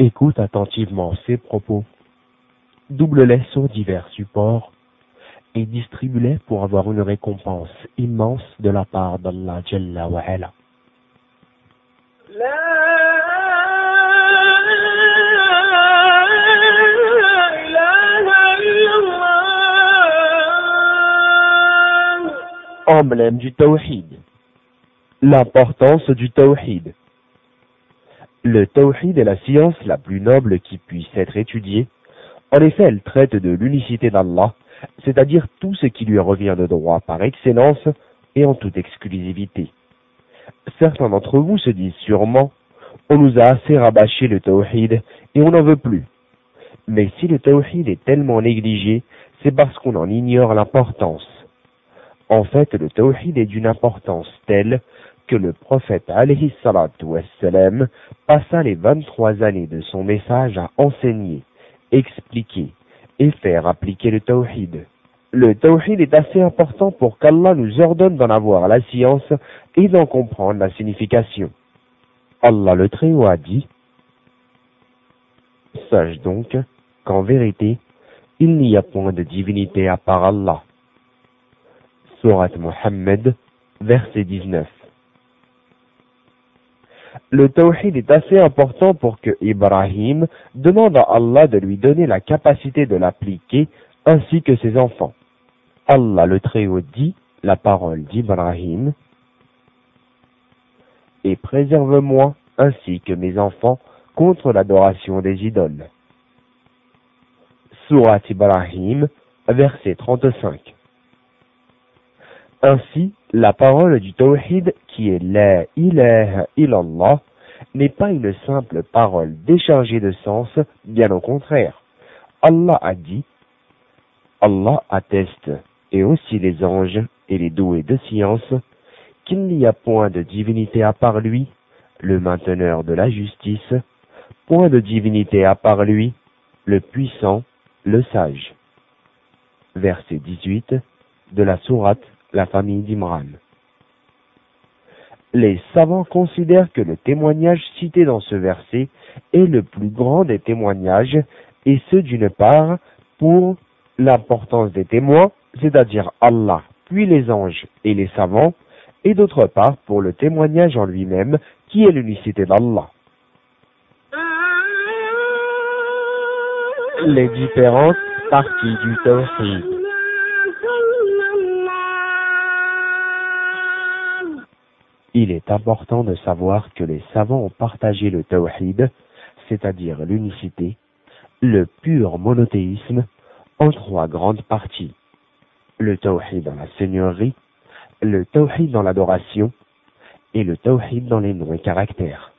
Écoute attentivement ces propos. Double-les sur divers supports et distribue-les pour avoir une récompense immense de la part d'Allah Jalla wa ala. Emblème du Tawhid. L'importance du Tawhid. Le Tawhid est la science la plus noble qui puisse être étudiée. En effet, elle traite de l'unicité d'Allah, c'est-à-dire tout ce qui lui revient de droit par excellence et en toute exclusivité. Certains d'entre vous se disent sûrement, on nous a assez rabâché le Tawhid et on n'en veut plus. Mais si le Tawhid est tellement négligé, c'est parce qu'on en ignore l'importance. En fait, le tawhid est d'une importance telle que le prophète alayhi wassalam, passa les 23 années de son message à enseigner, expliquer et faire appliquer le tawhid. Le tawhid est assez important pour qu'Allah nous ordonne d'en avoir la science et d'en comprendre la signification. Allah le Très-Haut a dit Sache donc qu'en vérité, il n'y a point de divinité à part Allah. Surat Muhammad, verset 19. Le tawhid est assez important pour que Ibrahim demande à Allah de lui donner la capacité de l'appliquer ainsi que ses enfants. Allah le Très-Haut dit la parole d'Ibrahim et préserve-moi ainsi que mes enfants contre l'adoration des idoles. Surat Ibrahim, verset 35. Ainsi, la parole du tawhid qui est la ilaha illallah n'est pas une simple parole déchargée de sens, bien au contraire. Allah a dit, Allah atteste, et aussi les anges et les doués de science, qu'il n'y a point de divinité à part lui, le mainteneur de la justice, point de divinité à part lui, le puissant, le sage. Verset 18 de la sourate la famille d'Imran. Les savants considèrent que le témoignage cité dans ce verset est le plus grand des témoignages, et ce d'une part pour l'importance des témoins, c'est-à-dire Allah, puis les anges et les savants, et d'autre part pour le témoignage en lui-même, qui est l'unicité d'Allah. Les différentes parties du Tawhid. Il est important de savoir que les savants ont partagé le tawhid, c'est-à-dire l'unicité, le pur monothéisme, en trois grandes parties. Le tawhid dans la seigneurie, le tawhid dans l'adoration et le tawhid dans les noms et caractères.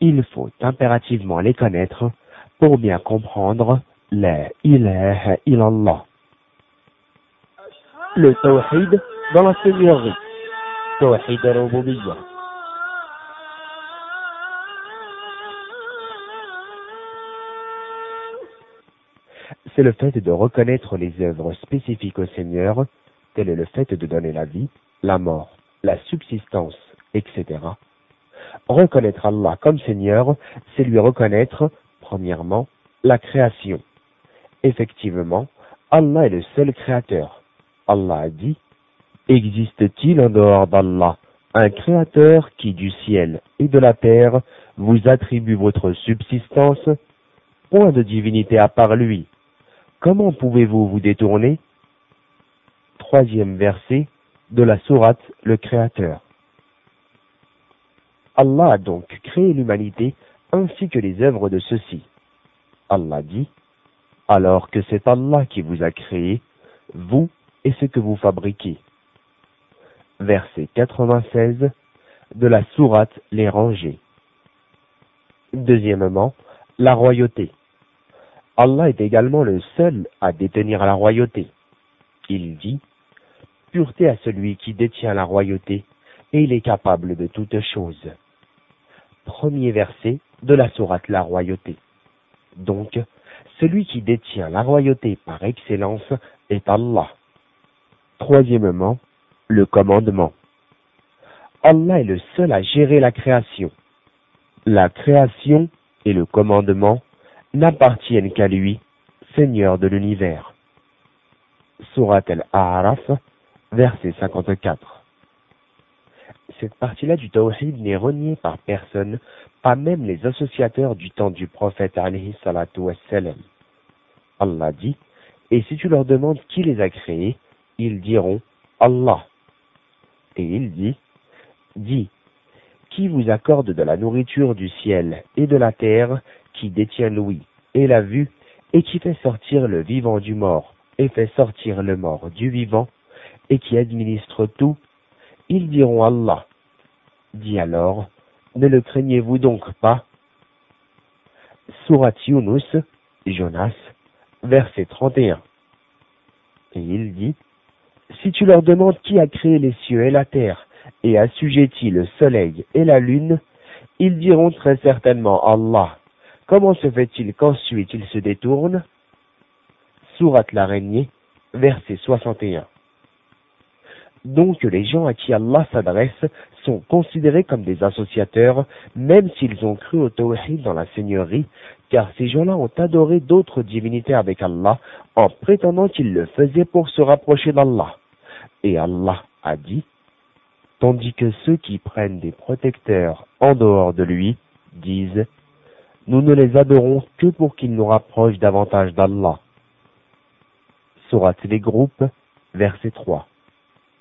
Il faut impérativement les connaître pour bien comprendre la ilaha illallah. Le tawhid dans la seigneurie. C'est le fait de reconnaître les œuvres spécifiques au Seigneur, tel est le fait de donner la vie, la mort, la subsistance, etc. Reconnaître Allah comme Seigneur, c'est lui reconnaître, premièrement, la création. Effectivement, Allah est le seul créateur. Allah a dit Existe-t-il en dehors d'Allah un créateur qui du ciel et de la terre vous attribue votre subsistance? Point de divinité à part lui. Comment pouvez-vous vous détourner? Troisième verset de la sourate Le Créateur. Allah a donc créé l'humanité ainsi que les œuvres de ceux-ci. Allah dit, alors que c'est Allah qui vous a créé, vous et ce que vous fabriquez verset 96 de la sourate Les Rangées. Deuxièmement, la royauté. Allah est également le seul à détenir la royauté. Il dit Pureté à celui qui détient la royauté, et il est capable de toutes choses. Premier verset de la sourate La Royauté. Donc, celui qui détient la royauté par excellence est Allah. Troisièmement, le commandement. Allah est le seul à gérer la création. La création et le commandement n'appartiennent qu'à lui, Seigneur de l'univers. Surat al-A'raf, verset 54. Cette partie-là du Tawhid n'est reniée par personne, pas même les associateurs du temps du prophète alayhi salatu wassalam. Allah dit, et si tu leur demandes qui les a créés, ils diront Allah. Et il dit, dis, qui vous accorde de la nourriture du ciel et de la terre, qui détient l'ouïe et la vue, et qui fait sortir le vivant du mort, et fait sortir le mort du vivant, et qui administre tout, ils diront Allah. Dit alors, ne le craignez-vous donc pas? Surat Yunus, Jonas, verset 31. Et il dit, Si tu leur demandes qui a créé les cieux et la terre, et assujetti le soleil et la lune, ils diront très certainement Allah. Comment se fait-il qu'ensuite ils se détournent? Surat l'araignée, verset 61. Donc les gens à qui Allah s'adresse sont considérés comme des associateurs, même s'ils ont cru au tawhid dans la seigneurie, car ces gens-là ont adoré d'autres divinités avec Allah en prétendant qu'ils le faisaient pour se rapprocher d'Allah. Et Allah a dit, tandis que ceux qui prennent des protecteurs en dehors de lui disent, nous ne les adorons que pour qu'ils nous rapprochent davantage d'Allah. Surat les groupes, verset 3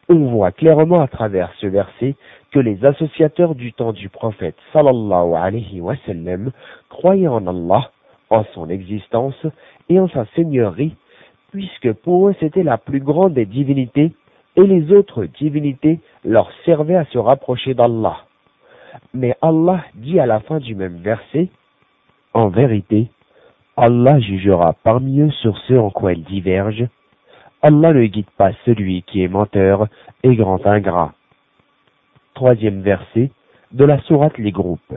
on voit clairement à travers ce verset que les associateurs du temps du prophète sallallahu alayhi wa sallam croyaient en Allah, en son existence et en sa seigneurie, puisque pour eux c'était la plus grande des divinités et les autres divinités leur servaient à se rapprocher d'Allah. Mais Allah dit à la fin du même verset, En vérité, Allah jugera parmi eux sur ceux en quoi ils divergent, Allah ne guide pas celui qui est menteur et grand ingrat. Troisième verset de la sourate Les Groupes.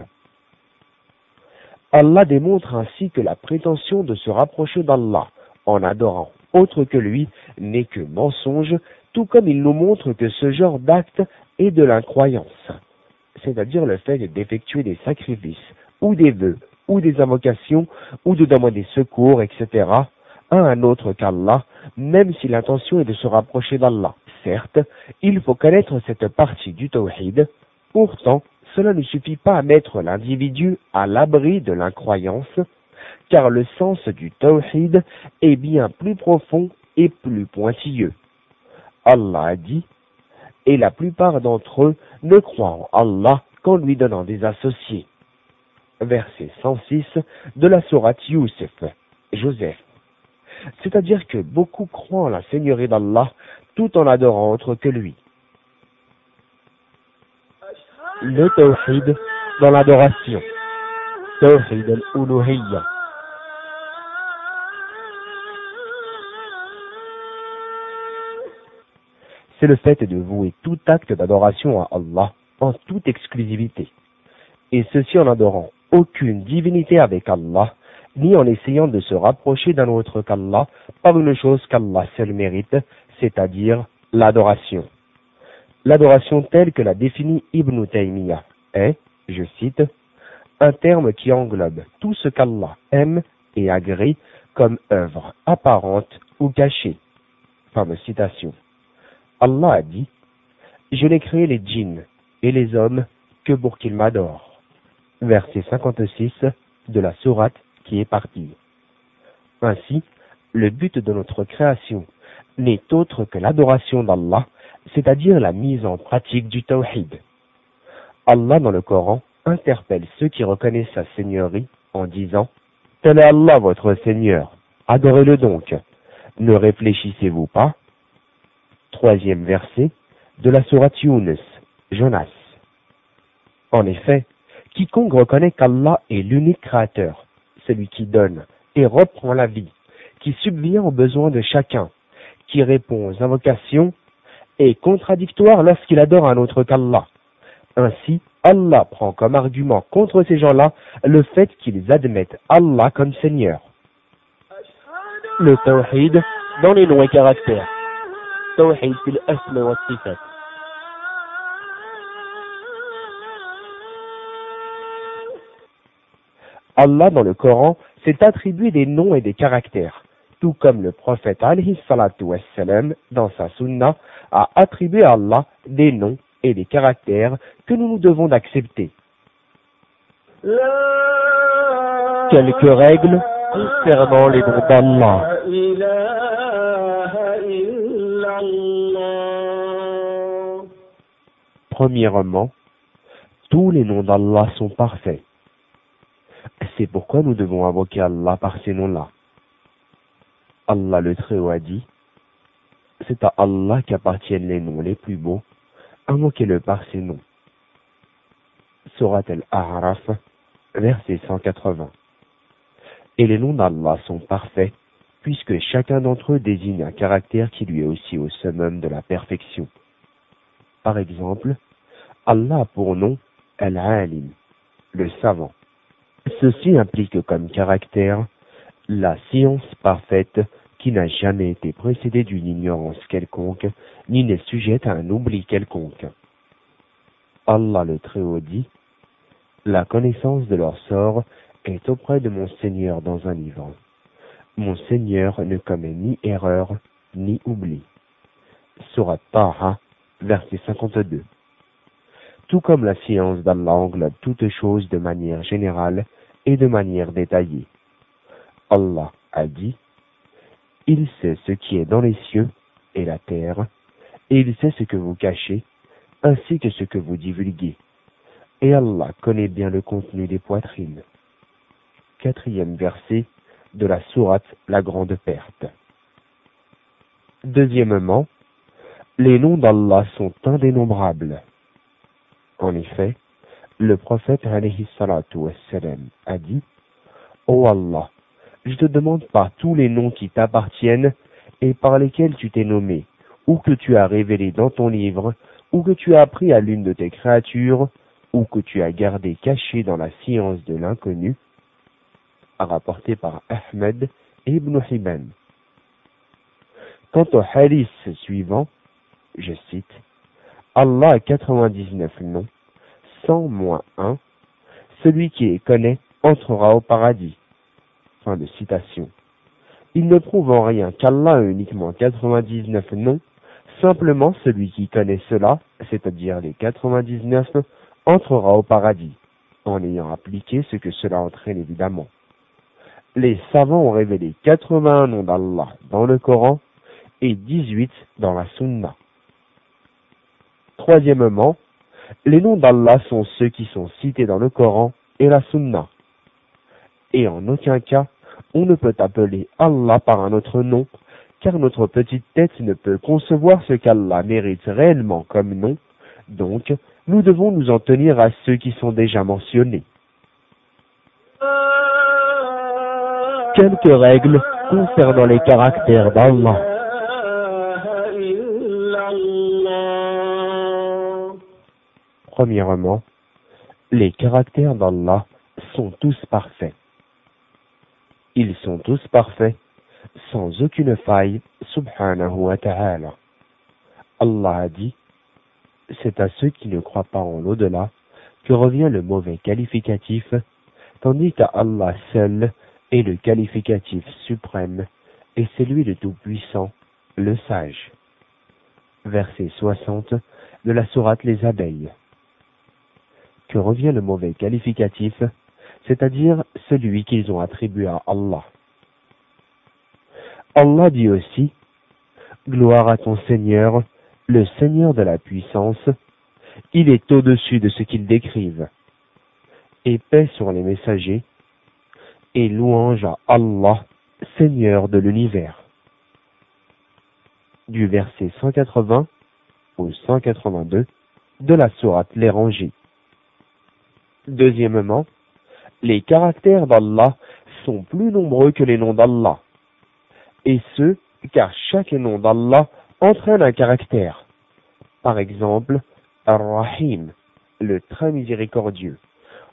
Allah démontre ainsi que la prétention de se rapprocher d'Allah en adorant autre que lui n'est que mensonge, tout comme il nous montre que ce genre d'acte est de l'incroyance, c'est-à-dire le fait d'effectuer des sacrifices, ou des vœux, ou des invocations, ou de demander secours, etc., à un autre qu'Allah, même si l'intention est de se rapprocher d'Allah. Certes, il faut connaître cette partie du tawhid, pourtant, cela ne suffit pas à mettre l'individu à l'abri de l'incroyance, car le sens du tawhid est bien plus profond et plus pointilleux. Allah a dit, et la plupart d'entre eux ne croient en Allah qu'en lui donnant des associés. Verset 106 de la sourate Youssef, Joseph c'est-à-dire que beaucoup croient en la Seigneurie d'Allah tout en adorant autre que lui. Le tawhid dans l'adoration. Tawhid al-uluhiyya. C'est le fait de vouer tout acte d'adoration à Allah en toute exclusivité. Et ceci en adorant aucune divinité avec Allah ni en essayant de se rapprocher d'un autre qu'Allah par une chose qu'Allah seul mérite, c'est-à-dire l'adoration. L'adoration telle que la définit Ibn Taymiyyah est, je cite, un terme qui englobe tout ce qu'Allah aime et agrée comme œuvre apparente ou cachée. De citation. Allah a dit, Je n'ai créé les djinns et les hommes que pour qu'ils m'adorent. Verset 56 de la sourate qui est parti. Ainsi, le but de notre création n'est autre que l'adoration d'Allah, c'est-à-dire la mise en pratique du tawhid. Allah dans le Coran interpelle ceux qui reconnaissent sa seigneurie en disant Tel est Allah votre Seigneur, adorez-le donc. Ne réfléchissez-vous pas Troisième verset de la sourate Yunus, Jonas. En effet, quiconque reconnaît qu'Allah est l'unique créateur, celui qui donne et reprend la vie, qui subvient aux besoins de chacun, qui répond aux invocations, est contradictoire lorsqu'il adore un autre qu'Allah. Ainsi, Allah prend comme argument contre ces gens-là le fait qu'ils admettent Allah comme Seigneur. Le tawhid dans les noms et caractères. Tawhid fil Allah dans le Coran s'est attribué des noms et des caractères, tout comme le prophète wassalam, dans sa sunna a attribué à Allah des noms et des caractères que nous nous devons d'accepter. Quelques règles concernant les noms d'Allah. Premièrement, tous les noms d'Allah sont parfaits. C'est pourquoi nous devons invoquer Allah par ces noms-là. Allah le Très-Haut a dit, c'est à Allah qu'appartiennent les noms les plus beaux, invoquez-le par ces noms. Surat al-A'raf, verset 180. Et les noms d'Allah sont parfaits, puisque chacun d'entre eux désigne un caractère qui lui est aussi au summum de la perfection. Par exemple, Allah a pour nom Al-Alim, le savant. Ceci implique comme caractère la science parfaite qui n'a jamais été précédée d'une ignorance quelconque, ni n'est sujette à un oubli quelconque. Allah le Très-Haut dit, La connaissance de leur sort est auprès de mon Seigneur dans un livre. Mon Seigneur ne commet ni erreur, ni oubli. Surat Taha, verset 52. Tout comme la science d'Allah englobe toutes choses de manière générale et de manière détaillée. Allah a dit, il sait ce qui est dans les cieux et la terre, et il sait ce que vous cachez, ainsi que ce que vous divulguez. Et Allah connaît bien le contenu des poitrines. Quatrième verset de la sourate La Grande Perte. Deuxièmement, les noms d'Allah sont indénombrables. En effet, le prophète alayhi a dit, Ô Allah, je te demande par tous les noms qui t'appartiennent et par lesquels tu t'es nommé, ou que tu as révélé dans ton livre, ou que tu as appris à l'une de tes créatures, ou que tu as gardé caché dans la science de l'inconnu, rapporté par Ahmed ibn Hibban. Quant au hadith suivant, je cite, Allah a 99 noms, 100 moins 1, celui qui les connaît entrera au paradis de citation. Il ne prouve en rien qu'Allah a uniquement 99 noms, simplement celui qui connaît cela, c'est-à-dire les 99, entrera au paradis, en ayant appliqué ce que cela entraîne évidemment. Les savants ont révélé 81 noms d'Allah dans le Coran et 18 dans la Sunna. Troisièmement, les noms d'Allah sont ceux qui sont cités dans le Coran et la Sunna. Et en aucun cas, on ne peut appeler Allah par un autre nom, car notre petite tête ne peut concevoir ce qu'Allah mérite réellement comme nom, donc nous devons nous en tenir à ceux qui sont déjà mentionnés. Quelques règles concernant les caractères d'Allah. Premièrement, les caractères d'Allah sont tous parfaits. Ils sont tous parfaits, sans aucune faille, subhanahu wa ta'ala. Allah a dit, c'est à ceux qui ne croient pas en l'au-delà que revient le mauvais qualificatif, tandis qu'à Allah seul est le qualificatif suprême, et c'est lui le Tout-Puissant, le Sage. Verset 60 de la sourate Les Abeilles. Que revient le mauvais qualificatif c'est-à-dire celui qu'ils ont attribué à Allah. Allah dit aussi, Gloire à ton Seigneur, le Seigneur de la puissance, il est au-dessus de ce qu'ils décrivent. Et paix sur les messagers, et louange à Allah, Seigneur de l'univers. Du verset 180 au 182 de la sourate Les Rangées. Deuxièmement, les caractères d'Allah sont plus nombreux que les noms d'Allah. Et ce, car chaque nom d'Allah entraîne un caractère. Par exemple, Ar-Rahim, le très miséricordieux,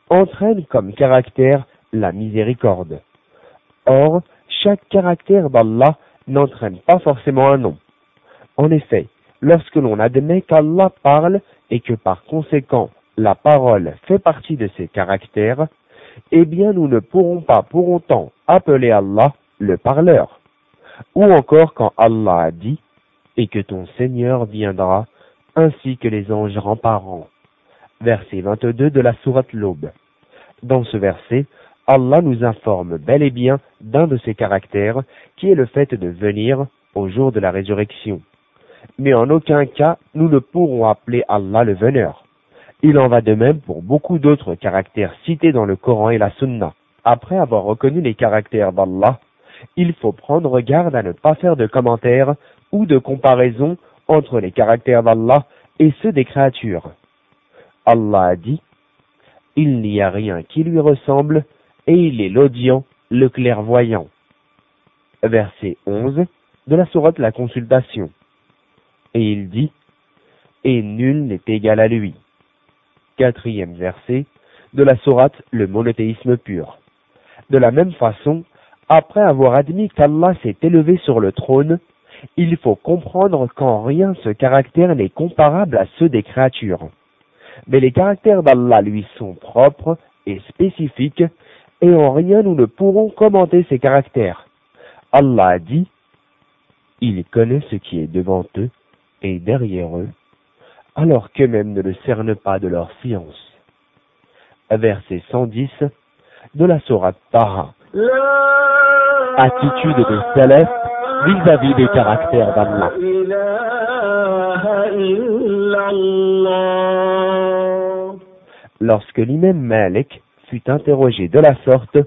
entraîne comme caractère la miséricorde. Or, chaque caractère d'Allah n'entraîne pas forcément un nom. En effet, lorsque l'on admet qu'Allah parle et que par conséquent la parole fait partie de ses caractères, eh bien nous ne pourrons pas pour autant appeler Allah le parleur. Ou encore quand Allah a dit, et que ton Seigneur viendra, ainsi que les anges remparants. Verset 22 de la sourate L'Aube. Dans ce verset, Allah nous informe bel et bien d'un de ses caractères, qui est le fait de venir au jour de la résurrection. Mais en aucun cas nous ne pourrons appeler Allah le veneur. Il en va de même pour beaucoup d'autres caractères cités dans le Coran et la Sunna. Après avoir reconnu les caractères d'Allah, il faut prendre garde à ne pas faire de commentaires ou de comparaison entre les caractères d'Allah et ceux des créatures. Allah a dit, Il n'y a rien qui lui ressemble, et il est l'audient, le clairvoyant. Verset 11 de la sourate La Consultation. Et il dit, Et nul n'est égal à lui. Quatrième verset de la sourate Le monothéisme pur. De la même façon, après avoir admis qu'Allah s'est élevé sur le trône, il faut comprendre qu'en rien ce caractère n'est comparable à ceux des créatures. Mais les caractères d'Allah lui sont propres et spécifiques, et en rien nous ne pourrons commenter ces caractères. Allah a dit, Il connaît ce qui est devant eux et derrière eux, alors qu'eux-mêmes ne le cernent pas de leur science. Verset 110 de la Sourate Taha. Attitude des célestes vis-à-vis des caractères d'Allah. Lorsque l'imam Malik fut interrogé de la sorte,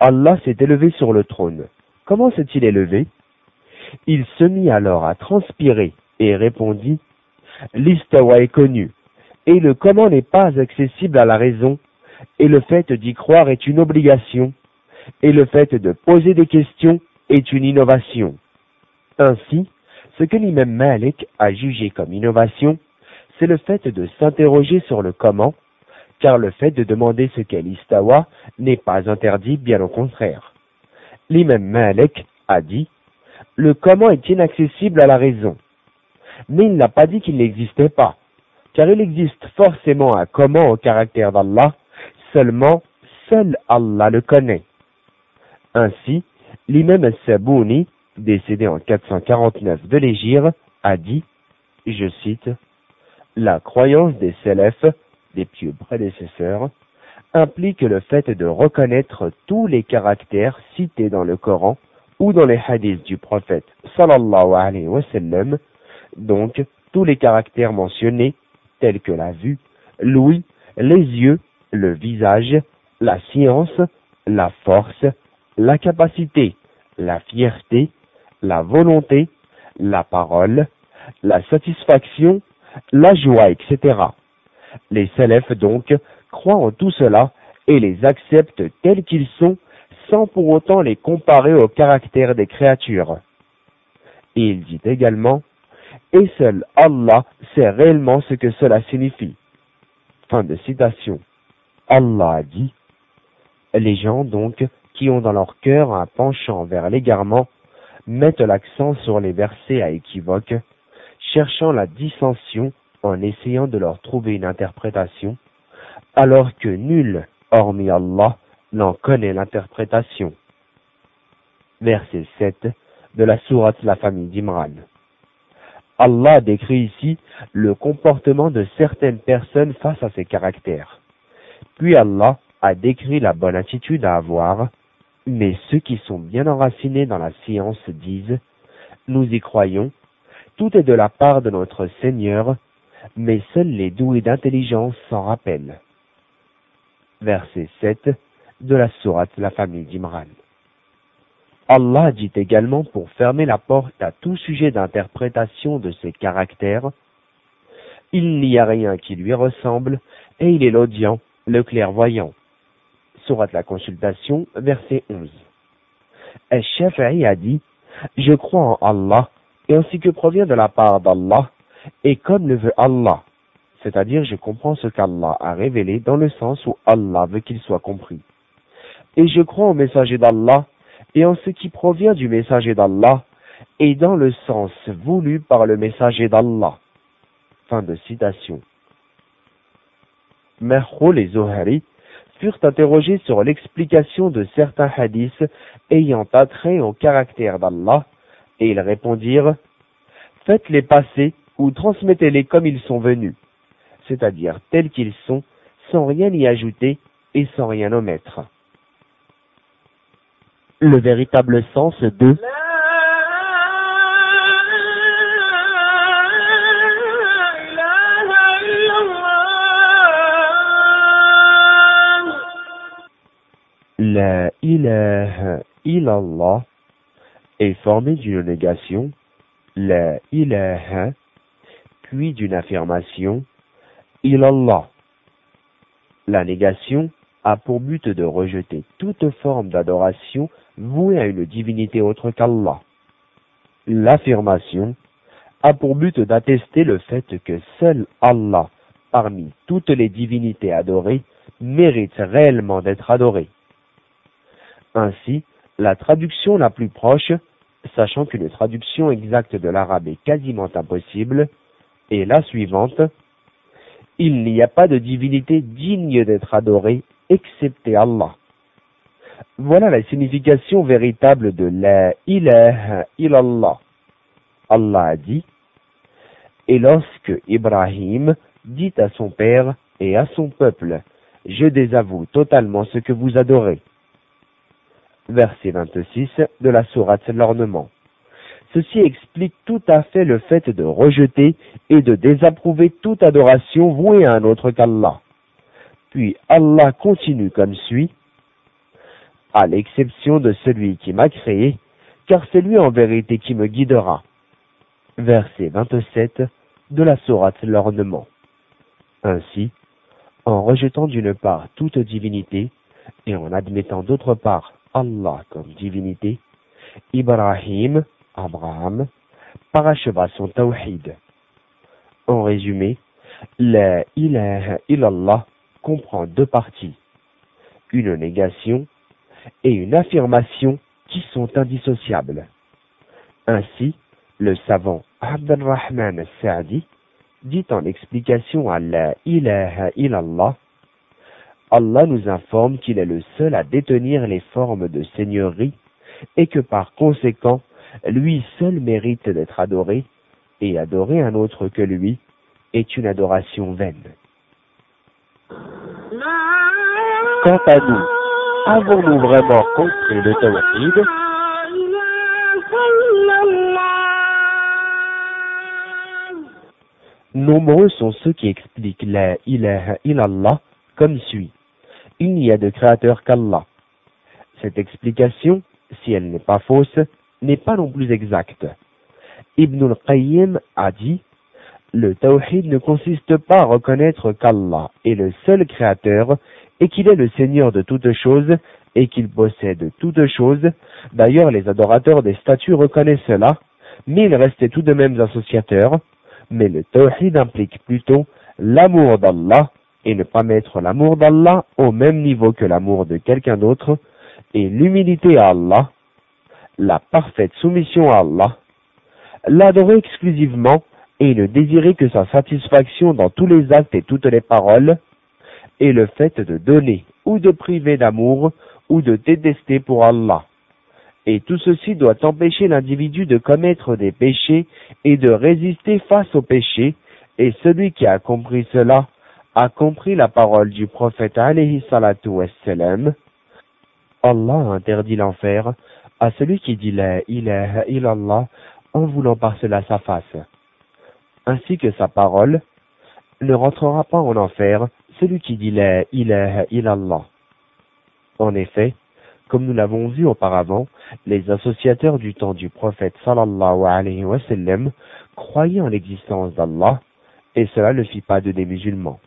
Allah s'est élevé sur le trône. Comment s'est-il élevé? Il se mit alors à transpirer et répondit, L'istawa est connu, et le comment n'est pas accessible à la raison, et le fait d'y croire est une obligation, et le fait de poser des questions est une innovation. Ainsi, ce que l'imam Malik a jugé comme innovation, c'est le fait de s'interroger sur le comment, car le fait de demander ce qu'est l'istawa n'est pas interdit, bien au contraire. L'imam Malik a dit, le comment est inaccessible à la raison. Mais il n'a pas dit qu'il n'existait pas, car il existe forcément un comment au caractère d'Allah, seulement seul Allah le connaît. Ainsi, l'imam al-Sabouni, décédé en 449 de l'Égypte, a dit, je cite, La croyance des Sélèfes, des pieux prédécesseurs, implique le fait de reconnaître tous les caractères cités dans le Coran ou dans les hadiths du prophète sallallahu alayhi wa sallam, donc tous les caractères mentionnés tels que la vue, l'ouïe, les yeux, le visage, la science, la force, la capacité, la fierté, la volonté, la parole, la satisfaction, la joie, etc. Les salafs donc croient en tout cela et les acceptent tels qu'ils sont sans pour autant les comparer au caractère des créatures. Il dit également, et seul Allah sait réellement ce que cela signifie. Fin de citation. Allah a dit, les gens donc qui ont dans leur cœur un penchant vers l'égarement mettent l'accent sur les versets à équivoque, cherchant la dissension en essayant de leur trouver une interprétation, alors que nul, hormis Allah, n'en connaît l'interprétation. Verset 7 de la sourate La famille d'Imran. Allah décrit ici le comportement de certaines personnes face à ces caractères. Puis Allah a décrit la bonne attitude à avoir mais ceux qui sont bien enracinés dans la science disent, nous y croyons, tout est de la part de notre Seigneur, mais seuls les doués d'intelligence s'en rappellent. Verset 7 de la sourate La famille d'Imran. Allah dit également pour fermer la porte à tout sujet d'interprétation de ses caractères, Il n'y a rien qui lui ressemble, et il est l'audient, le clairvoyant. Surat la consultation, verset 11. El-Shafi'i a dit, je crois en Allah, et ce que provient de la part d'Allah, et comme le veut Allah, c'est-à-dire je comprends ce qu'Allah a révélé dans le sens où Allah veut qu'il soit compris. Et je crois au messager d'Allah, et en ce qui provient du messager d'Allah, et dans le sens voulu par le messager d'Allah. Fin de citation. Merhou les Zohari furent interrogés sur l'explication de certains hadiths ayant attrait au caractère d'Allah, et ils répondirent Faites-les passer ou transmettez-les comme ils sont venus, c'est-à-dire tels qu'ils sont, sans rien y ajouter et sans rien omettre. Le véritable sens de La ilaha illallah est formé d'une négation, la ilaha, puis d'une affirmation, illallah. La négation a pour but de rejeter toute forme d'adoration vouée à une divinité autre qu'Allah. L'affirmation a pour but d'attester le fait que seul Allah, parmi toutes les divinités adorées, mérite réellement d'être adoré. Ainsi, la traduction la plus proche, sachant qu'une traduction exacte de l'arabe est quasiment impossible, est la suivante. Il n'y a pas de divinité digne d'être adorée excepté Allah. Voilà la signification véritable de la ilaha illallah. Allah a dit, et lorsque Ibrahim dit à son père et à son peuple, je désavoue totalement ce que vous adorez verset 26 de la sourate L'ornement. Ceci explique tout à fait le fait de rejeter et de désapprouver toute adoration vouée à un autre qu'Allah. Puis Allah continue comme suit, à l'exception de celui qui m'a créé, car c'est lui en vérité qui me guidera. Verset 27 de la sourate L'ornement. Ainsi, en rejetant d'une part toute divinité et en admettant d'autre part Allah comme divinité, Ibrahim, Abraham, paracheva son tawhid. En résumé, la ilaha illallah comprend deux parties, une négation et une affirmation qui sont indissociables. Ainsi, le savant Abdelrahman al-Sa'di dit en explication à la ilaha illallah Allah nous informe qu'il est le seul à détenir les formes de seigneurie et que par conséquent, lui seul mérite d'être adoré et adorer un autre que lui est une adoration vaine. Quant à nous, avons-nous vraiment compris le tawhid? Nombreux sont ceux qui expliquent la ilaha comme suit il n'y a de créateur qu'Allah. Cette explication, si elle n'est pas fausse, n'est pas non plus exacte. Ibn al-Qayyim a dit Le tawhid ne consiste pas à reconnaître qu'Allah est le seul créateur et qu'il est le Seigneur de toutes choses et qu'il possède toutes choses. D'ailleurs, les adorateurs des statues reconnaissent cela, mais ils restaient tout de même associateurs. Mais le tawhid implique plutôt l'amour d'Allah et ne pas mettre l'amour d'Allah au même niveau que l'amour de quelqu'un d'autre, et l'humilité à Allah, la parfaite soumission à Allah, l'adorer exclusivement et ne désirer que sa satisfaction dans tous les actes et toutes les paroles, et le fait de donner ou de priver d'amour ou de détester pour Allah. Et tout ceci doit empêcher l'individu de commettre des péchés et de résister face aux péchés, et celui qui a compris cela a compris la parole du prophète alayhi salatu Allah interdit l'enfer à celui qui dit la ilaha illallah en voulant par cela sa face. Ainsi que sa parole, ne rentrera pas en enfer celui qui dit la ilaha illallah. En effet, comme nous l'avons vu auparavant, les associateurs du temps du prophète sallallahu alayhi wa sallam croyaient en l'existence d'Allah, et cela ne fit pas de des musulmans.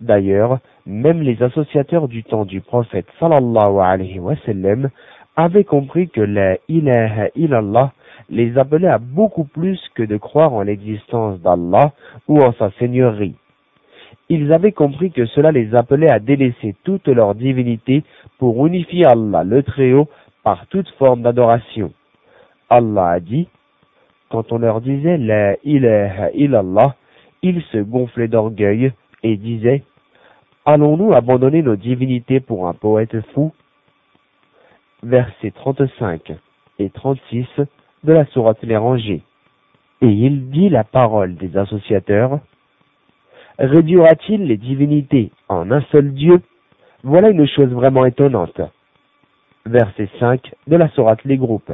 D'ailleurs, même les associateurs du temps du prophète sallallahu alayhi wa sallam avaient compris que la ilaha illallah les appelait à beaucoup plus que de croire en l'existence d'Allah ou en sa seigneurie. Ils avaient compris que cela les appelait à délaisser toute leur divinité pour unifier Allah le Très-Haut par toute forme d'adoration. Allah a dit, quand on leur disait la ilaha illallah, ils se gonflaient d'orgueil et disait Allons-nous abandonner nos divinités pour un poète fou? Versets 35 et 36 de la sourate Les Rangers. Et il dit la parole des associateurs Réduira-t-il les divinités en un seul Dieu? Voilà une chose vraiment étonnante. Verset 5 de la sourate Les Groupes.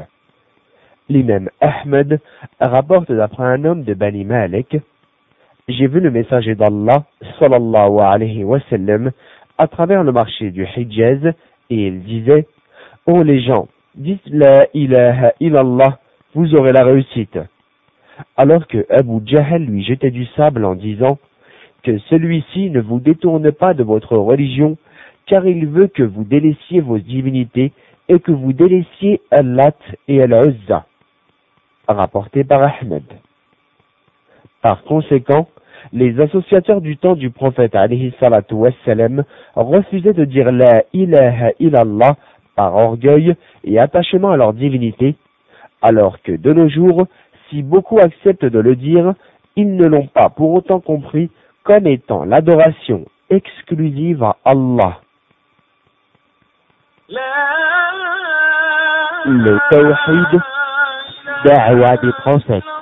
L'imam Ahmed rapporte d'après un homme de Bani Malik J'ai vu le messager d'Allah, sallallahu alayhi wa sallam, à travers le marché du Hijaz, et il disait Les gens, dites la ilaha illallah, vous aurez la réussite. Alors que Abu Jahl lui jetait du sable en disant que celui-ci ne vous détourne pas de votre religion, car il veut que vous délaissiez vos divinités et que vous délaissiez Allat et Al-Uzza. Rapporté par Ahmed. Par conséquent, les associateurs du temps du prophète alayhi salatu refusaient de dire la ilaha illallah orgueil et attachement à leur divinité, alors que de nos jours, si beaucoup acceptent de le dire, ils ne l'ont pas pour autant compris comme étant l'adoration exclusive à Allah. Le tawhid, des.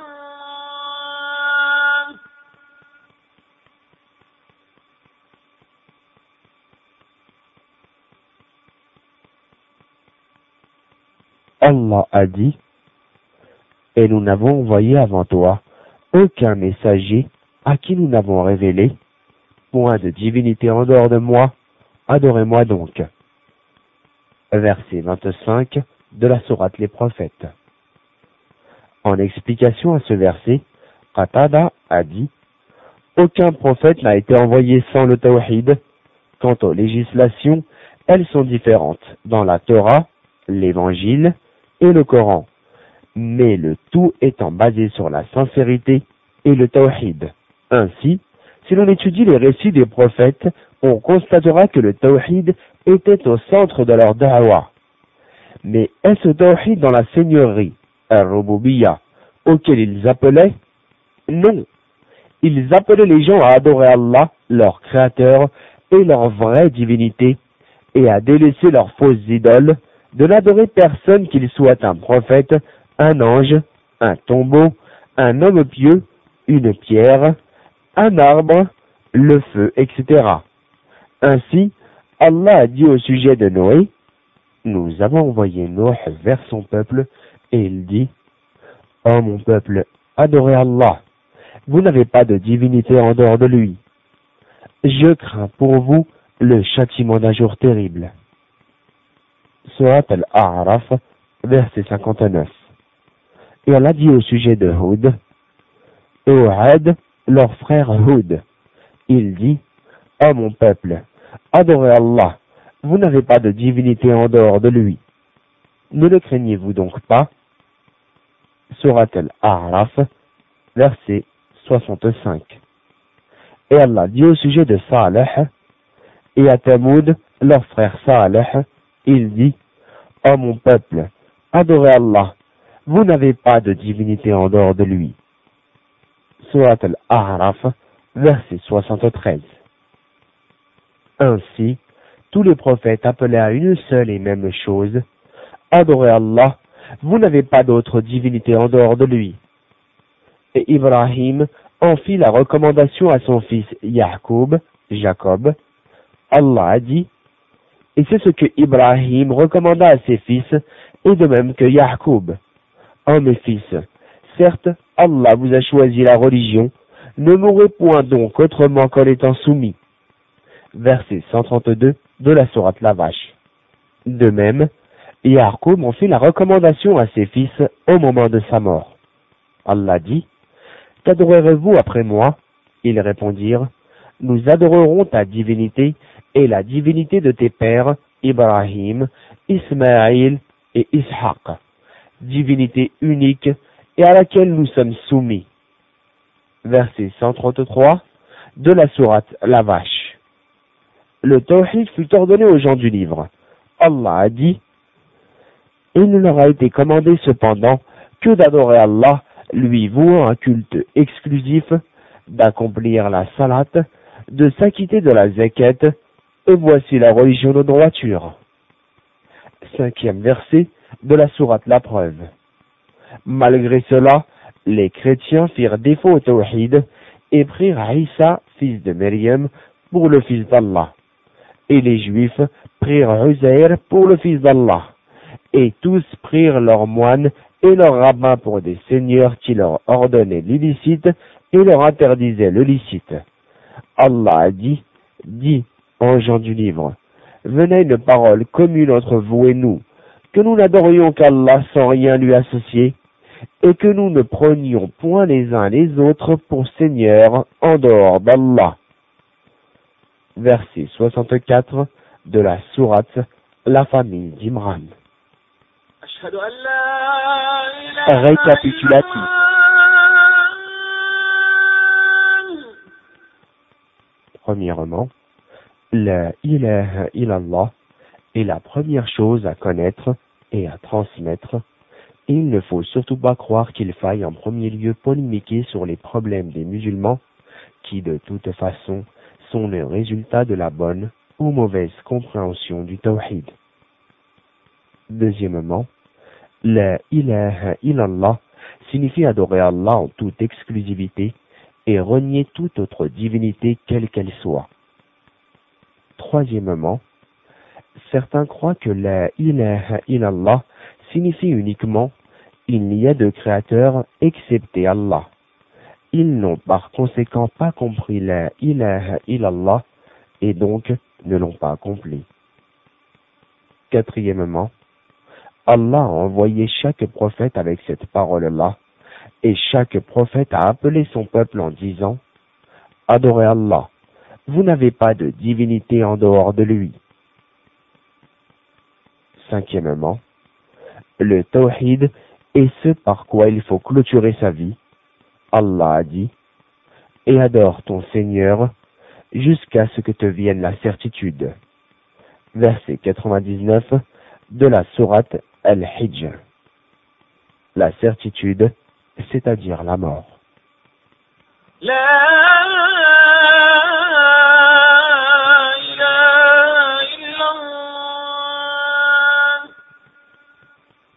Allah a dit, et nous n'avons envoyé avant toi aucun messager à qui nous n'avons révélé point de divinité en dehors de moi, adorez-moi donc. Verset 25 de la Sourate les prophètes. En explication à ce verset, Qatada a dit Aucun prophète n'a été envoyé sans le tawhid. Quant aux législations, elles sont différentes dans la Torah, l'Évangile et le Coran, mais le tout étant basé sur la sincérité et le tawhid. Ainsi, si l'on étudie les récits des prophètes, on constatera que le tawhid était au centre de leur da'wah. Mais est-ce tawhid dans la seigneurie, al-rububiya, auquel ils appelaient? Non. Ils appelaient les gens à adorer Allah, leur créateur, et leur vraie divinité, et à délaisser leurs fausses idoles, de n'adorer personne qu'il soit un prophète, un ange, un tombeau, un homme pieux, une pierre, un arbre, le feu, etc. Ainsi, Allah a dit au sujet de Noé, nous avons envoyé Noé vers son peuple, et il dit, Oh mon peuple, adorez Allah, vous n'avez pas de divinité en dehors de lui. Je crains pour vous le châtiment d'un jour terrible. Surat al-A'raf, verset 59. Et Allah dit au sujet de Houd, Ô leur frère Houd. Il dit, Ô mon peuple, adorez Allah, vous n'avez pas de divinité en dehors de lui. Ne le craignez-vous donc pas Surat al-A'raf, verset 65. Et Allah dit au sujet de Saleh, et à Tamoud, leur frère Saleh, il dit, Ô mon peuple, adorez Allah, vous n'avez pas de divinité en dehors de lui. Surat al-A'raf, verset 73. Ainsi, tous les prophètes appelaient à une seule et même chose, adorez Allah, vous n'avez pas d'autre divinité en dehors de lui. Et Ibrahim en fit la recommandation à son fils Jacob, Jacob. Allah a dit, et c'est ce que Ibrahim recommanda à ses fils, et de même que Jacob. Oh mes fils, certes, Allah vous a choisi la religion, ne mourrez point donc autrement qu'en étant soumis. Verset 132 de la Sourate La Vache. De même, Yaakov en fit la recommandation à ses fils au moment de sa mort. Allah dit, Qu'adorerez-vous après moi? Ils répondirent, Nous adorerons ta divinité et la divinité de tes pères, Ibrahim, Ismaël et Ishaq, divinité unique et à laquelle nous sommes soumis. Verset 133 de la sourate La Vache. Le tawhid fut ordonné aux gens du livre. Allah a dit Il ne leur a été commandé cependant que d'adorer Allah, lui vouant un culte exclusif, d'accomplir la salat, de s'acquitter de la zakat, et voici la religion de droiture. Cinquième verset de la sourate La Preuve. Malgré cela, les chrétiens firent défaut au tawhid et prirent Isa, fils de Maryam, pour le fils d'Allah. Et les juifs prirent Uzair pour le fils d'Allah. Et tous prirent leurs moines et leurs rabbins pour des seigneurs qui leur ordonnaient l'illicite et leur interdisaient le licite. Allah a dit, dit, gens du livre, venez une parole commune entre vous et nous, que nous n'adorions qu'Allah sans rien lui associer, et que nous ne prenions point les uns les autres pour seigneurs en dehors d'Allah. Verset 64 de la sourate La famille d'Imran. Récapitulatif. Premièrement, la ilaha illallah est la première chose à connaître et à transmettre. il ne faut surtout pas croire qu'il faille en premier lieu polémiquer sur les problèmes des musulmans qui de toute façon sont le résultat de la bonne ou mauvaise compréhension du tawhid. Deuxièmement, la ilaha illallah signifie adorer Allah en toute exclusivité et renier toute autre divinité quelle qu'elle soit. Troisièmement, certains croient que la ilaha illallah signifie uniquement il n'y a de créateur excepté Allah. Ils n'ont par conséquent pas compris la ilaha illallah et donc ne l'ont pas accompli. Quatrièmement, Allah a envoyé chaque prophète avec cette parole-là, et chaque prophète a appelé son peuple en disant Adorez Allah, vous n'avez pas de divinité en dehors de lui. Cinquièmement, le tawhid est ce par quoi il faut clôturer sa vie. Allah a dit Et adore ton Seigneur jusqu'à ce que te vienne la certitude. Verset 99 de la sourate Al-Hijr. La certitude, c'est-à-dire la mort.